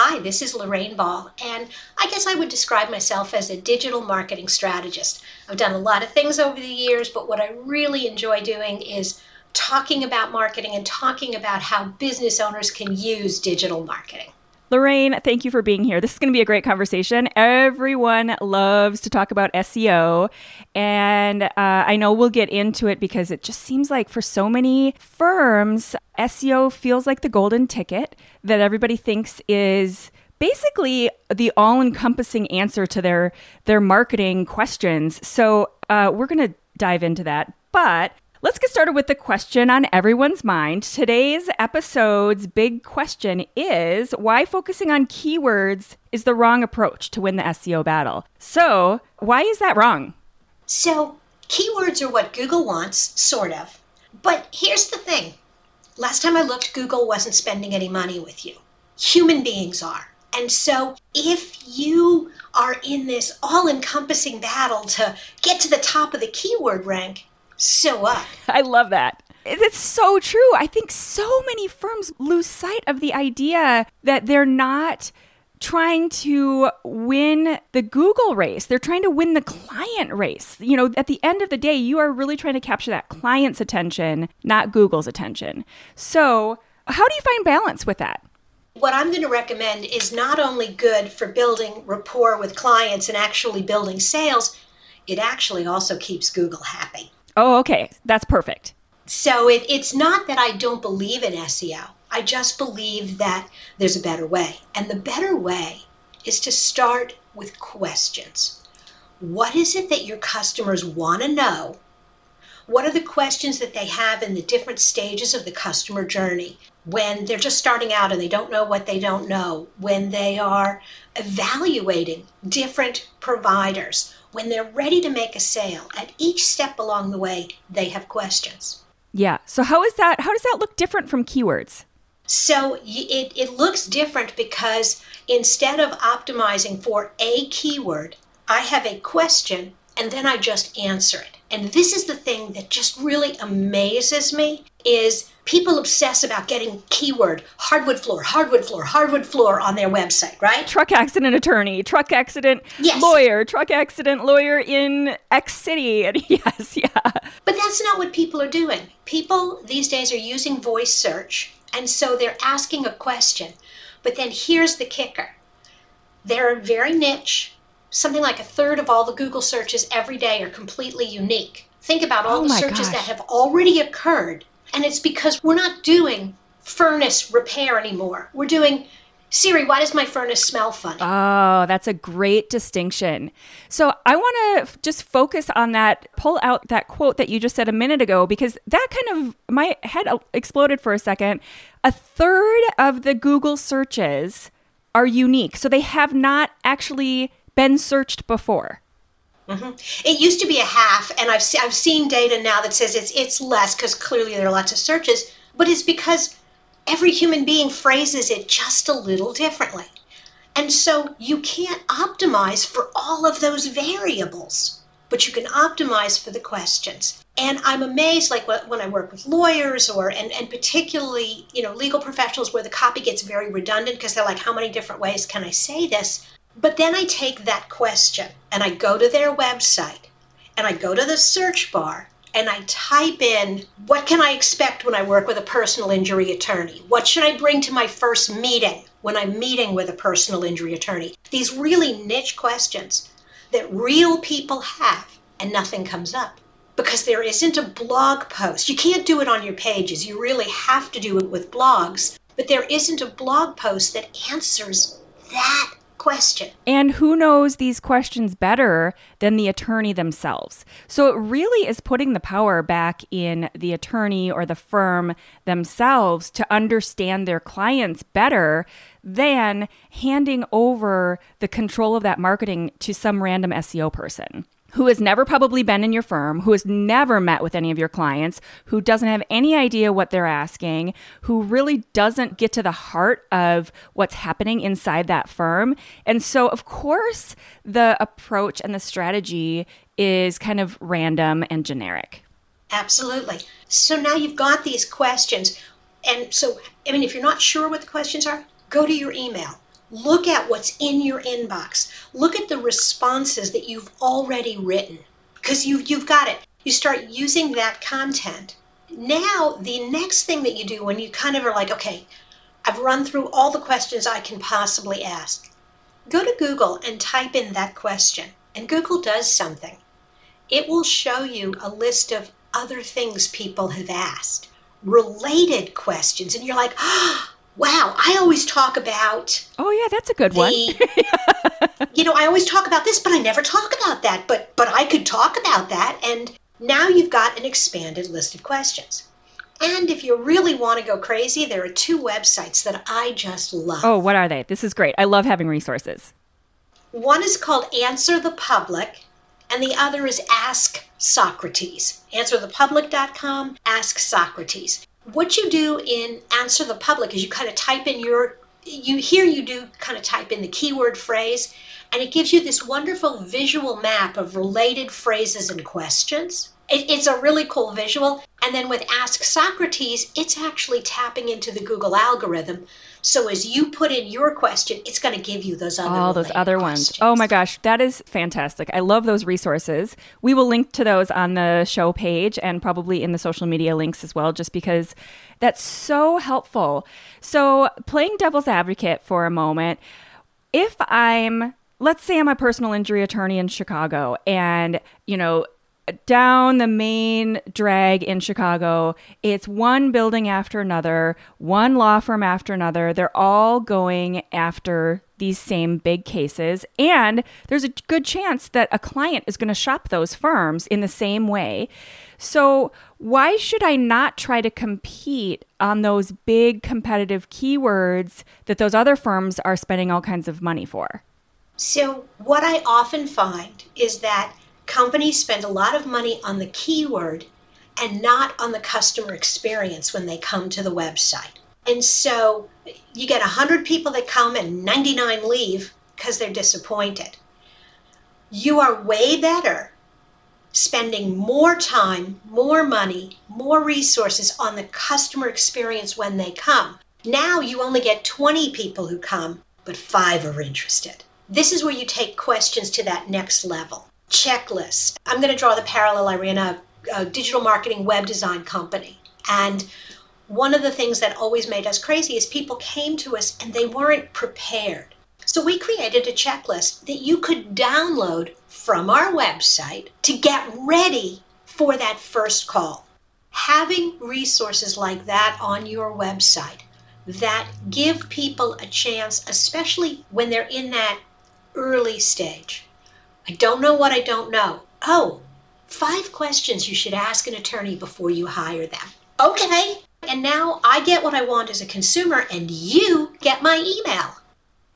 Hi, this is Lorraine Ball, and I guess I would describe myself as a digital marketing strategist. I've done a lot of things over the years, but what I really enjoy doing is talking about marketing and talking about how business owners can use digital marketing. Lorraine, thank you for being here. This is going to be a great conversation. Everyone loves to talk about SEO, and uh, I know we'll get into it because it just seems like for so many firms, SEO feels like the golden ticket that everybody thinks is basically the all-encompassing answer to their their marketing questions. So uh, we're going to dive into that, but Let's get started with the question on everyone's mind. Today's episode's big question is why focusing on keywords is the wrong approach to win the SEO battle. So, why is that wrong? So, keywords are what Google wants, sort of. But here's the thing last time I looked, Google wasn't spending any money with you. Human beings are. And so, if you are in this all encompassing battle to get to the top of the keyword rank, so what? I love that. It's so true. I think so many firms lose sight of the idea that they're not trying to win the Google race. They're trying to win the client race. You know, at the end of the day, you are really trying to capture that client's attention, not Google's attention. So, how do you find balance with that? What I'm going to recommend is not only good for building rapport with clients and actually building sales, it actually also keeps Google happy. Oh, okay. That's perfect. So it, it's not that I don't believe in SEO. I just believe that there's a better way. And the better way is to start with questions. What is it that your customers want to know? What are the questions that they have in the different stages of the customer journey? When they're just starting out and they don't know what they don't know, when they are evaluating different providers, when they're ready to make a sale, at each step along the way, they have questions. Yeah. So how is that? How does that look different from keywords? So it, it looks different because instead of optimizing for a keyword, I have a question and then I just answer it. And this is the thing that just really amazes me is people obsess about getting keyword hardwood floor, hardwood floor, hardwood floor on their website, right? Truck accident attorney, truck accident yes. lawyer, truck accident lawyer in X city. And yes, yeah. But that's not what people are doing. People these days are using voice search, and so they're asking a question. But then here's the kicker. They're very niche. Something like a third of all the Google searches every day are completely unique. Think about all oh the searches gosh. that have already occurred and it's because we're not doing furnace repair anymore. We're doing Siri, why does my furnace smell funny? Oh, that's a great distinction. So I want to just focus on that, pull out that quote that you just said a minute ago, because that kind of, my head exploded for a second. A third of the Google searches are unique. So they have not actually been searched before. Mm-hmm. It used to be a half, and I've I've seen data now that says it's it's less because clearly there are lots of searches, but it's because every human being phrases it just a little differently, and so you can't optimize for all of those variables, but you can optimize for the questions. And I'm amazed, like when I work with lawyers or and and particularly you know legal professionals where the copy gets very redundant because they're like, how many different ways can I say this? But then I take that question and I go to their website and I go to the search bar and I type in what can I expect when I work with a personal injury attorney? What should I bring to my first meeting when I'm meeting with a personal injury attorney? These really niche questions that real people have and nothing comes up because there isn't a blog post. You can't do it on your pages. You really have to do it with blogs. But there isn't a blog post that answers that question. And who knows these questions better than the attorney themselves? So it really is putting the power back in the attorney or the firm themselves to understand their clients better than handing over the control of that marketing to some random SEO person who has never probably been in your firm, who has never met with any of your clients, who doesn't have any idea what they're asking, who really doesn't get to the heart of what's happening inside that firm. And so, of course, the approach and the strategy is kind of random and generic. Absolutely. So now you've got these questions. And so, I mean, if you're not sure what the questions are, go to your email Look at what's in your inbox. Look at the responses that you've already written because you've, you've got it. You start using that content. Now, the next thing that you do when you kind of are like, okay, I've run through all the questions I can possibly ask, go to Google and type in that question. And Google does something. It will show you a list of other things people have asked, related questions. And you're like, oh, wow, I always talk about. Oh yeah, that's a good the, one. you know, I always talk about this, but I never talk about that. But but I could talk about that, and now you've got an expanded list of questions. And if you really want to go crazy, there are two websites that I just love. Oh, what are they? This is great. I love having resources. One is called Answer the Public, and the other is Ask Socrates. AnswerThePublic.com, Ask Socrates what you do in answer the public is you kind of type in your you here you do kind of type in the keyword phrase and it gives you this wonderful visual map of related phrases and questions. It, it's a really cool visual and then with ask socrates it's actually tapping into the google algorithm so as you put in your question, it's going to give you those other all those other questions. ones. Oh my gosh, that is fantastic! I love those resources. We will link to those on the show page and probably in the social media links as well, just because that's so helpful. So, playing devil's advocate for a moment, if I'm let's say I'm a personal injury attorney in Chicago and, you know, down the main drag in Chicago. It's one building after another, one law firm after another. They're all going after these same big cases. And there's a good chance that a client is going to shop those firms in the same way. So, why should I not try to compete on those big competitive keywords that those other firms are spending all kinds of money for? So, what I often find is that companies spend a lot of money on the keyword and not on the customer experience when they come to the website. And so you get 100 people that come and 99 leave because they're disappointed. You are way better spending more time, more money, more resources on the customer experience when they come. Now you only get 20 people who come, but five are interested. This is where you take questions to that next level checklist. I'm going to draw the parallel. I ran a, a digital marketing web design company. And one of the things that always made us crazy is people came to us and they weren't prepared. So we created a checklist that you could download from our website to get ready for that first call. Having resources like that on your website that give people a chance, especially when they're in that early stage, I don't know what I don't know. Oh, five questions you should ask an attorney before you hire them. Okay. And now I get what I want as a consumer, and you get my email.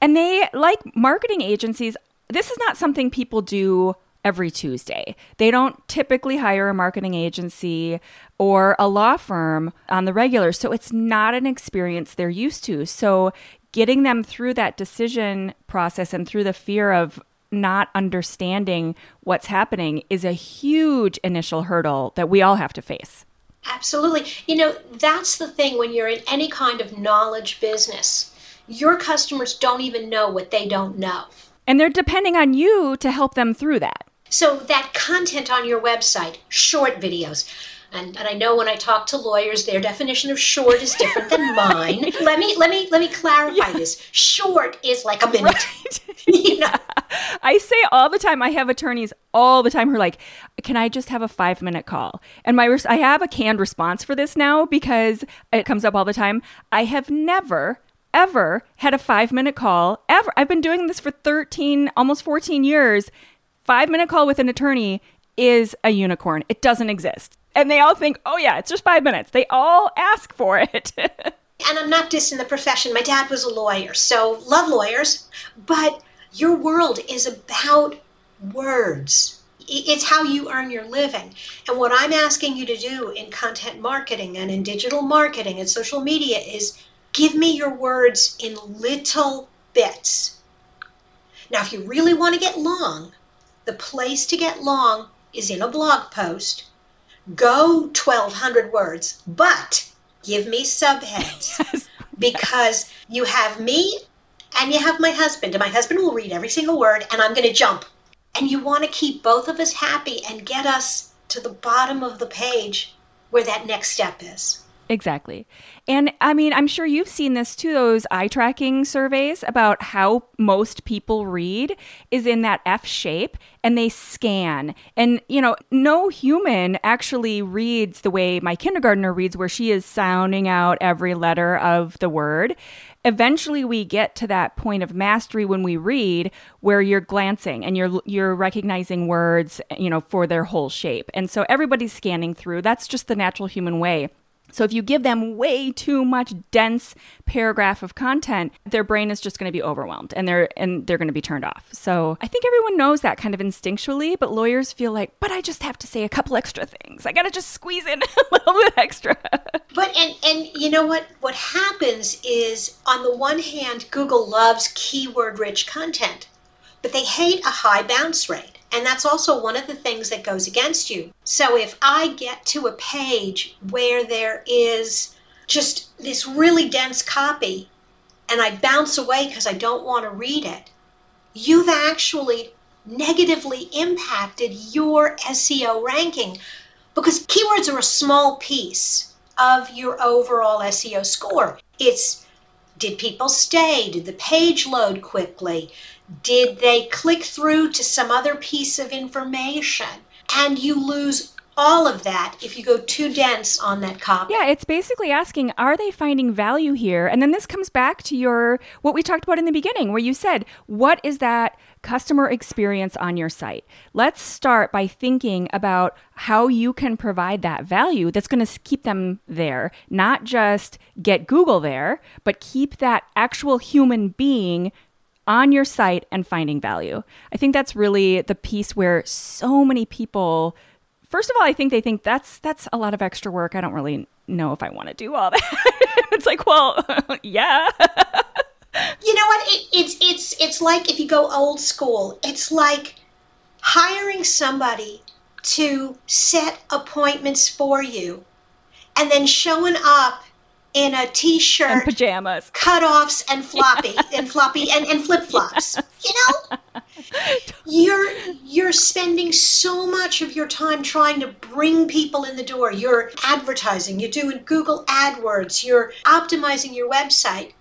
And they, like marketing agencies, this is not something people do every Tuesday. They don't typically hire a marketing agency or a law firm on the regular. So it's not an experience they're used to. So getting them through that decision process and through the fear of not understanding what's happening is a huge initial hurdle that we all have to face. Absolutely. You know, that's the thing when you're in any kind of knowledge business. Your customers don't even know what they don't know. And they're depending on you to help them through that. So, that content on your website, short videos, and, and I know when I talk to lawyers, their definition of short is different than mine. let me let me let me clarify yeah. this. Short is like a minute. Right. you know? I say all the time. I have attorneys all the time who are like, "Can I just have a five minute call?" And my res- I have a canned response for this now because it comes up all the time. I have never ever had a five minute call ever. I've been doing this for 13, almost 14 years. Five minute call with an attorney is a unicorn. It doesn't exist. And they all think, oh, yeah, it's just five minutes. They all ask for it. and I'm not dissing the profession. My dad was a lawyer, so love lawyers. But your world is about words. It's how you earn your living. And what I'm asking you to do in content marketing and in digital marketing and social media is give me your words in little bits. Now, if you really want to get long, the place to get long is in a blog post. Go 1,200 words, but give me subheads yes. because you have me and you have my husband, and my husband will read every single word, and I'm going to jump. And you want to keep both of us happy and get us to the bottom of the page where that next step is. Exactly. And I mean, I'm sure you've seen this too, those eye tracking surveys about how most people read is in that F shape and they scan. And, you know, no human actually reads the way my kindergartner reads, where she is sounding out every letter of the word. Eventually, we get to that point of mastery when we read where you're glancing and you're you're recognizing words, you know, for their whole shape. And so everybody's scanning through. That's just the natural human way. So if you give them way too much dense paragraph of content, their brain is just going to be overwhelmed and they're and they're going to be turned off. So I think everyone knows that kind of instinctually, but lawyers feel like, but I just have to say a couple extra things. I got to just squeeze in a little bit extra. but and and you know what what happens is on the one hand Google loves keyword rich content, but they hate a high bounce rate. And that's also one of the things that goes against you. So if I get to a page where there is just this really dense copy and I bounce away because I don't want to read it, you've actually negatively impacted your SEO ranking because keywords are a small piece of your overall SEO score. It's did people stay? Did the page load quickly? Did they click through to some other piece of information? And you lose all of that if you go too dense on that copy. Yeah, it's basically asking are they finding value here? And then this comes back to your what we talked about in the beginning where you said, what is that customer experience on your site? Let's start by thinking about how you can provide that value that's going to keep them there, not just get Google there, but keep that actual human being on your site and finding value. I think that's really the piece where so many people first of all, I think they think that's that's a lot of extra work. I don't really know if I want to do all that. it's like, well, yeah. you know what? It, it's it's it's like if you go old school. It's like hiring somebody to set appointments for you and then showing up in a t-shirt and pajamas. cutoffs and floppy and floppy and, and flip-flops. You know? You're you're spending so much of your time trying to bring people in the door. You're advertising. You're doing google adwords. You're optimizing your website.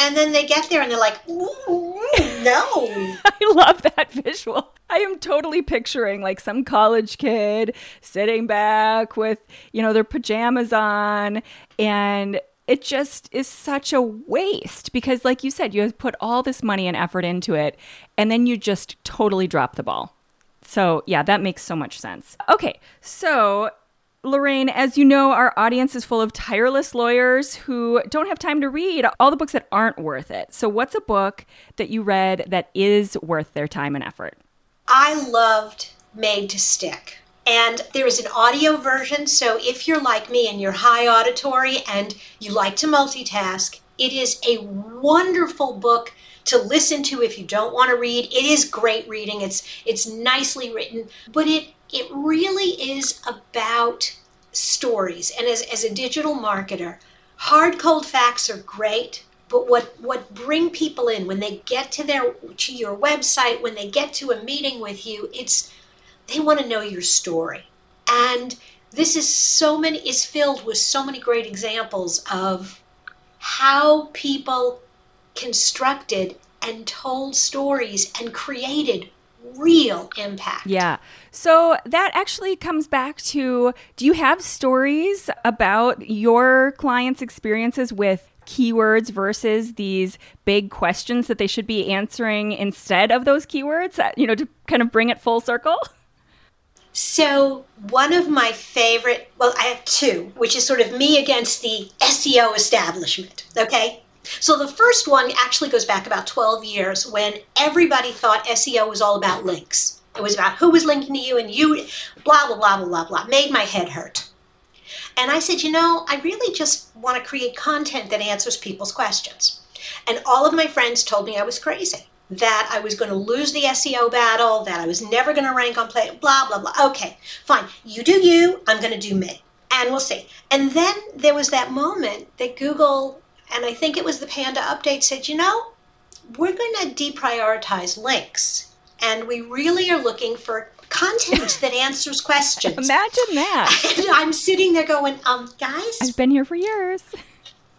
And then they get there and they're like no. I love that visual. I am totally picturing like some college kid sitting back with, you know, their pajamas on and it just is such a waste because like you said you have put all this money and effort into it and then you just totally drop the ball so yeah that makes so much sense okay so Lorraine, as you know, our audience is full of tireless lawyers who don't have time to read all the books that aren't worth it. So, what's a book that you read that is worth their time and effort? I loved Made to Stick. And there is an audio version. So if you're like me and you're high auditory and you like to multitask, it is a wonderful book to listen to if you don't want to read. It is great reading. It's it's nicely written, but it it really is about stories. And as, as a digital marketer, hard cold facts are great, but what what bring people in when they get to their to your website, when they get to a meeting with you, it's they want to know your story. And this is so many is filled with so many great examples of how people constructed and told stories and created real impact. Yeah. So that actually comes back to do you have stories about your clients' experiences with keywords versus these big questions that they should be answering instead of those keywords, you know, to kind of bring it full circle? So, one of my favorite, well, I have two, which is sort of me against the SEO establishment, okay? So, the first one actually goes back about 12 years when everybody thought SEO was all about links. It was about who was linking to you and you, blah, blah, blah, blah, blah, blah. Made my head hurt. And I said, you know, I really just want to create content that answers people's questions. And all of my friends told me I was crazy, that I was going to lose the SEO battle, that I was never going to rank on play, blah, blah, blah. Okay, fine. You do you, I'm going to do me. And we'll see. And then there was that moment that Google, and I think it was the Panda update, said, you know, we're going to deprioritize links and we really are looking for content that answers questions. Imagine that. And I'm sitting there going, um, guys, I've been here for years.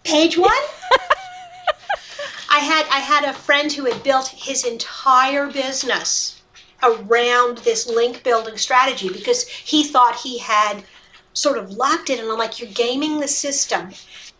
Page one. I had I had a friend who had built his entire business around this link building strategy because he thought he had sort of locked it and I'm like you're gaming the system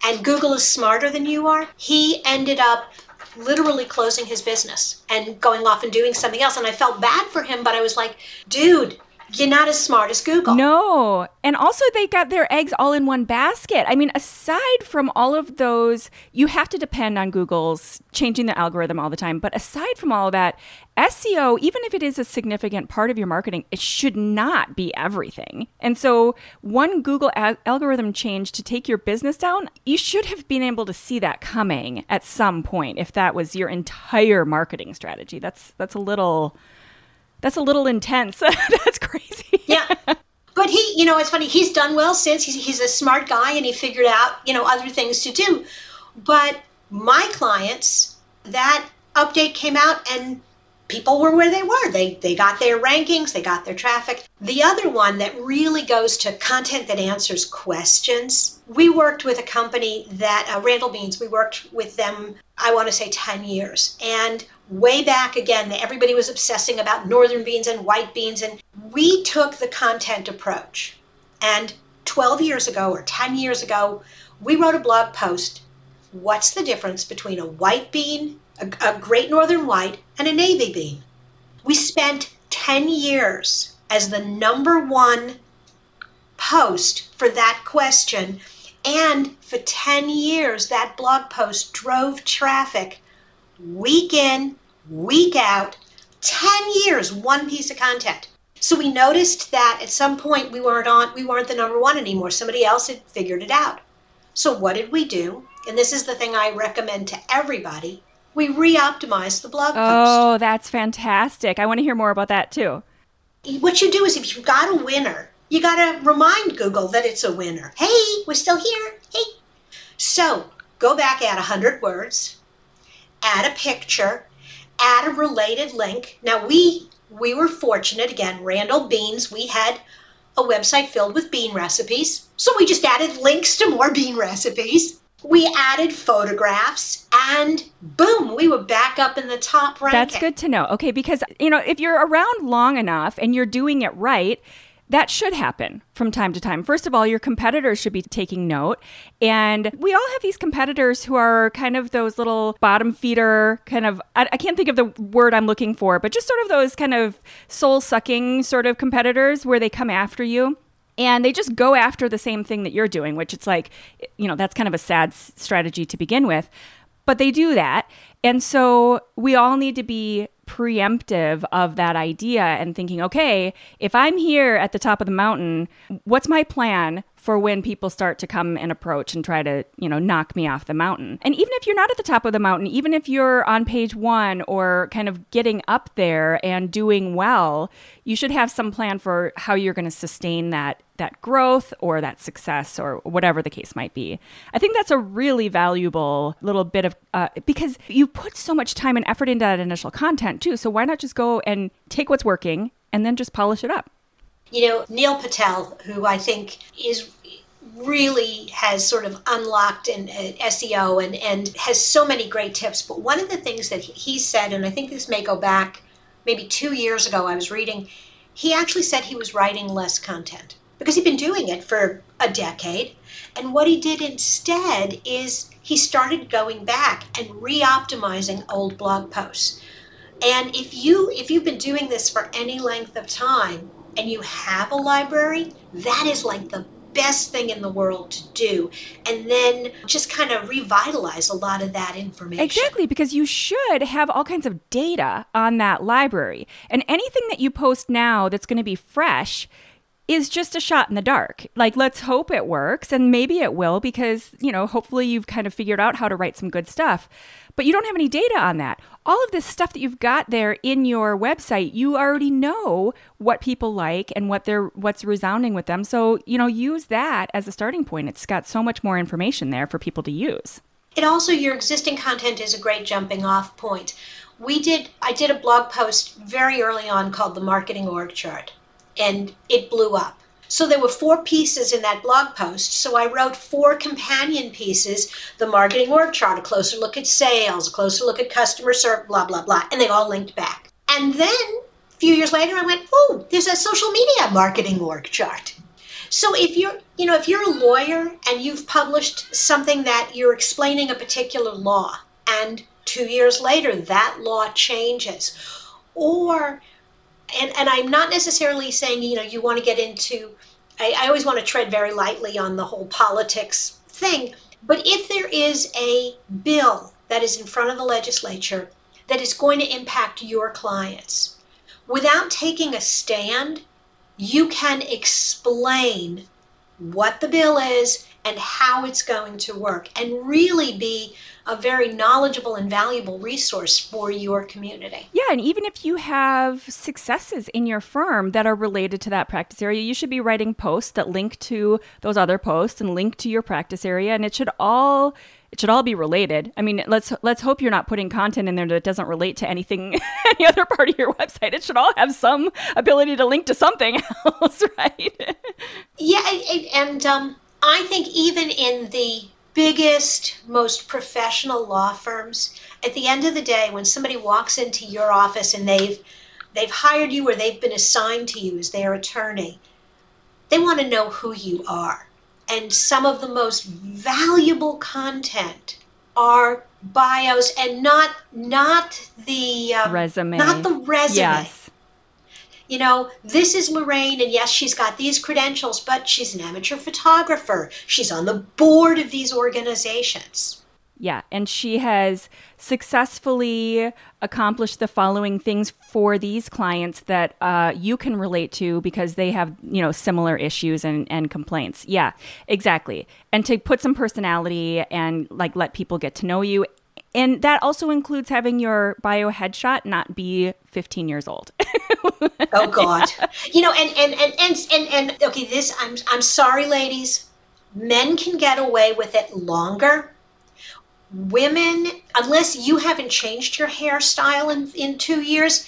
and Google is smarter than you are. He ended up literally closing his business and going off and doing something else. And I felt bad for him, but I was like, dude, you're not as smart as Google. No. And also, they got their eggs all in one basket. I mean, aside from all of those, you have to depend on Google's changing the algorithm all the time. But aside from all that, SEO, even if it is a significant part of your marketing, it should not be everything. And so, one Google a- algorithm change to take your business down, you should have been able to see that coming at some point if that was your entire marketing strategy. That's that's a little that's a little intense. That's crazy. yeah. But he, you know, it's funny. He's done well since. He's, he's a smart guy and he figured out, you know, other things to do. But my clients, that update came out and people were where they were. They they got their rankings, they got their traffic. The other one that really goes to content that answers questions. We worked with a company that uh, Randall Beans. We worked with them. I want to say ten years, and way back again, everybody was obsessing about northern beans and white beans, and we took the content approach. And 12 years ago or 10 years ago, we wrote a blog post. What's the difference between a white bean, a, a great northern white, and a navy bean? We spent 10 years as the number one post for that question. And for 10 years, that blog post drove traffic week in, week out, 10 years, one piece of content. So we noticed that at some point we weren't on we weren't the number one anymore. Somebody else had figured it out. So what did we do? And this is the thing I recommend to everybody. We re-optimized the blog post. Oh, that's fantastic. I want to hear more about that too. What you do is if you've got a winner, you got to remind Google that it's a winner. Hey, we're still here. Hey. So, go back at 100 words, add a picture, add a related link. Now we we were fortunate again, Randall Beans, we had a website filled with bean recipes. So we just added links to more bean recipes. We added photographs and boom, we were back up in the top ranking. That's good to know. Okay, because you know, if you're around long enough and you're doing it right, that should happen from time to time. First of all, your competitors should be taking note. And we all have these competitors who are kind of those little bottom feeder, kind of, I, I can't think of the word I'm looking for, but just sort of those kind of soul sucking sort of competitors where they come after you and they just go after the same thing that you're doing, which it's like, you know, that's kind of a sad strategy to begin with. But they do that. And so we all need to be preemptive of that idea and thinking, okay, if I'm here at the top of the mountain, what's my plan for when people start to come and approach and try to, you know, knock me off the mountain? And even if you're not at the top of the mountain, even if you're on page one or kind of getting up there and doing well, you should have some plan for how you're going to sustain that that growth or that success or whatever the case might be. I think that's a really valuable little bit of uh, because you put so much time and effort into that initial content too. So why not just go and take what's working and then just polish it up? You know, Neil Patel, who I think is really has sort of unlocked in uh, SEO and, and has so many great tips. But one of the things that he said, and I think this may go back maybe two years ago, I was reading, he actually said he was writing less content because he'd been doing it for a decade. And what he did instead is he started going back and re-optimizing old blog posts. And if you if you've been doing this for any length of time and you have a library, that is like the best thing in the world to do and then just kind of revitalize a lot of that information. Exactly, because you should have all kinds of data on that library. And anything that you post now that's going to be fresh is just a shot in the dark. Like, let's hope it works, and maybe it will because, you know, hopefully you've kind of figured out how to write some good stuff. But you don't have any data on that. All of this stuff that you've got there in your website, you already know what people like and what they're what's resounding with them. So, you know, use that as a starting point. It's got so much more information there for people to use. It also your existing content is a great jumping off point. We did I did a blog post very early on called the marketing org chart and it blew up. So there were four pieces in that blog post. So I wrote four companion pieces the marketing org chart, a closer look at sales, a closer look at customer service, blah, blah, blah. And they all linked back. And then a few years later, I went, oh, there's a social media marketing org chart. So if you're, you know, if you're a lawyer and you've published something that you're explaining a particular law, and two years later that law changes, or and and I'm not necessarily saying you know you want to get into. I, I always want to tread very lightly on the whole politics thing, but if there is a bill that is in front of the legislature that is going to impact your clients, without taking a stand, you can explain what the bill is and how it's going to work and really be a very knowledgeable and valuable resource for your community. Yeah, and even if you have successes in your firm that are related to that practice area, you should be writing posts that link to those other posts and link to your practice area and it should all it should all be related. I mean, let's let's hope you're not putting content in there that doesn't relate to anything any other part of your website. It should all have some ability to link to something else, right? yeah, and um, I think even in the biggest, most professional law firms, at the end of the day, when somebody walks into your office and they've they've hired you or they've been assigned to you as their attorney, they want to know who you are. And some of the most valuable content are bios and not not the um, resume, not the resume. Yes you know, this is Lorraine, and yes, she's got these credentials, but she's an amateur photographer. She's on the board of these organizations. Yeah, and she has successfully accomplished the following things for these clients that uh, you can relate to because they have, you know, similar issues and, and complaints. Yeah, exactly. And to put some personality and like let people get to know you and that also includes having your bio headshot not be 15 years old. oh God. You know, and, and, and, and, and, and, okay, this, I'm, I'm sorry, ladies. Men can get away with it longer. Women, unless you haven't changed your hairstyle in, in two years,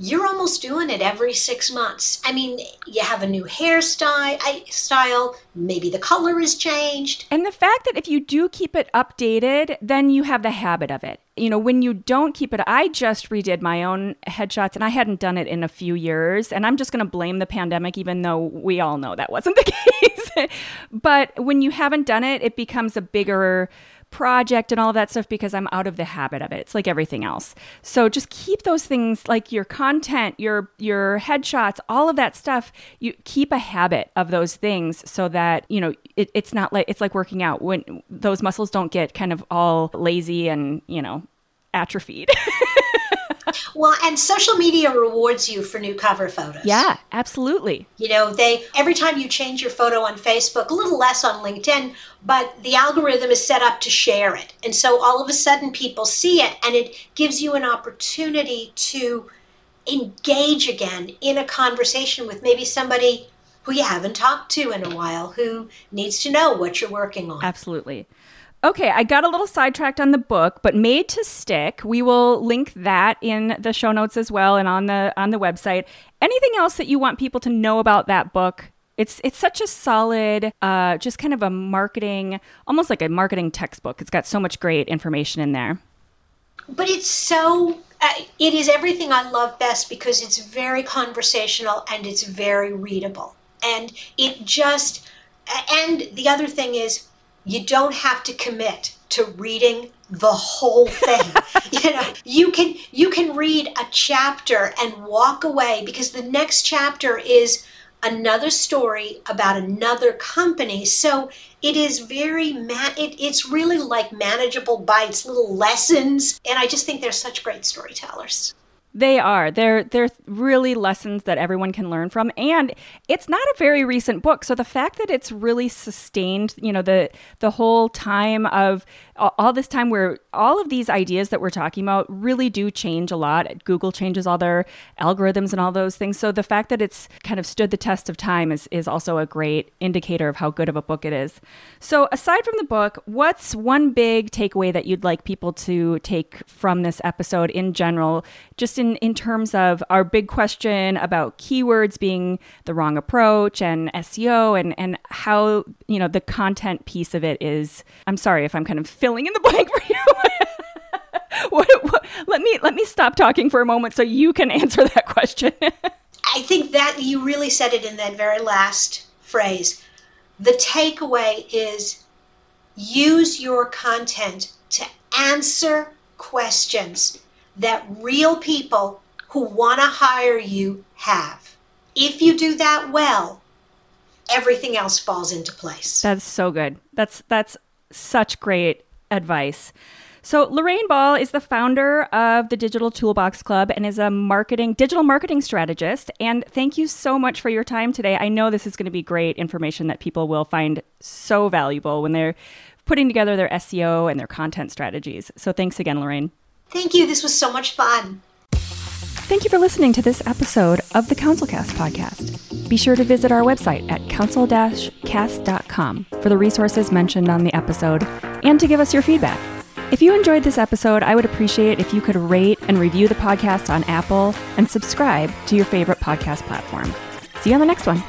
you're almost doing it every six months. I mean, you have a new hairstyle, style, maybe the color is changed. And the fact that if you do keep it updated, then you have the habit of it. You know, when you don't keep it, I just redid my own headshots and I hadn't done it in a few years. And I'm just going to blame the pandemic, even though we all know that wasn't the case. but when you haven't done it, it becomes a bigger project and all of that stuff because I'm out of the habit of it. It's like everything else. So just keep those things like your content, your your headshots, all of that stuff. You keep a habit of those things so that you know it, it's not like it's like working out when those muscles don't get kind of all lazy and you know atrophied. well, and social media rewards you for new cover photos. Yeah, absolutely. You know, they every time you change your photo on Facebook, a little less on LinkedIn, but the algorithm is set up to share it. And so all of a sudden people see it and it gives you an opportunity to engage again in a conversation with maybe somebody who you haven't talked to in a while who needs to know what you're working on. Absolutely. Okay, I got a little sidetracked on the book, but Made to Stick, we will link that in the show notes as well and on the on the website. Anything else that you want people to know about that book? It's it's such a solid, uh, just kind of a marketing, almost like a marketing textbook. It's got so much great information in there. But it's so uh, it is everything I love best because it's very conversational and it's very readable. And it just, and the other thing is, you don't have to commit to reading the whole thing. you know, you can you can read a chapter and walk away because the next chapter is another story about another company. So it is very ma- it, it's really like manageable bites, little lessons, and I just think they're such great storytellers. They are. They're they're really lessons that everyone can learn from and it's not a very recent book. So the fact that it's really sustained, you know, the the whole time of all this time where all of these ideas that we're talking about really do change a lot. Google changes all their algorithms and all those things. So the fact that it's kind of stood the test of time is, is also a great indicator of how good of a book it is. So aside from the book, what's one big takeaway that you'd like people to take from this episode in general, just in, in terms of our big question about keywords being the wrong approach and SEO and, and how, you know, the content piece of it is, I'm sorry if I'm kind of filling filling in the blank for you. what, what, let me let me stop talking for a moment so you can answer that question. I think that you really said it in that very last phrase. The takeaway is use your content to answer questions that real people who want to hire you have. If you do that well, everything else falls into place. That's so good. That's that's such great advice. So Lorraine Ball is the founder of the Digital Toolbox Club and is a marketing digital marketing strategist. And thank you so much for your time today. I know this is going to be great information that people will find so valuable when they're putting together their SEO and their content strategies. So thanks again, Lorraine. Thank you. This was so much fun. Thank you for listening to this episode of the CounselCast podcast. Be sure to visit our website at counsel-cast.com for the resources mentioned on the episode and to give us your feedback. If you enjoyed this episode, I would appreciate if you could rate and review the podcast on Apple and subscribe to your favorite podcast platform. See you on the next one.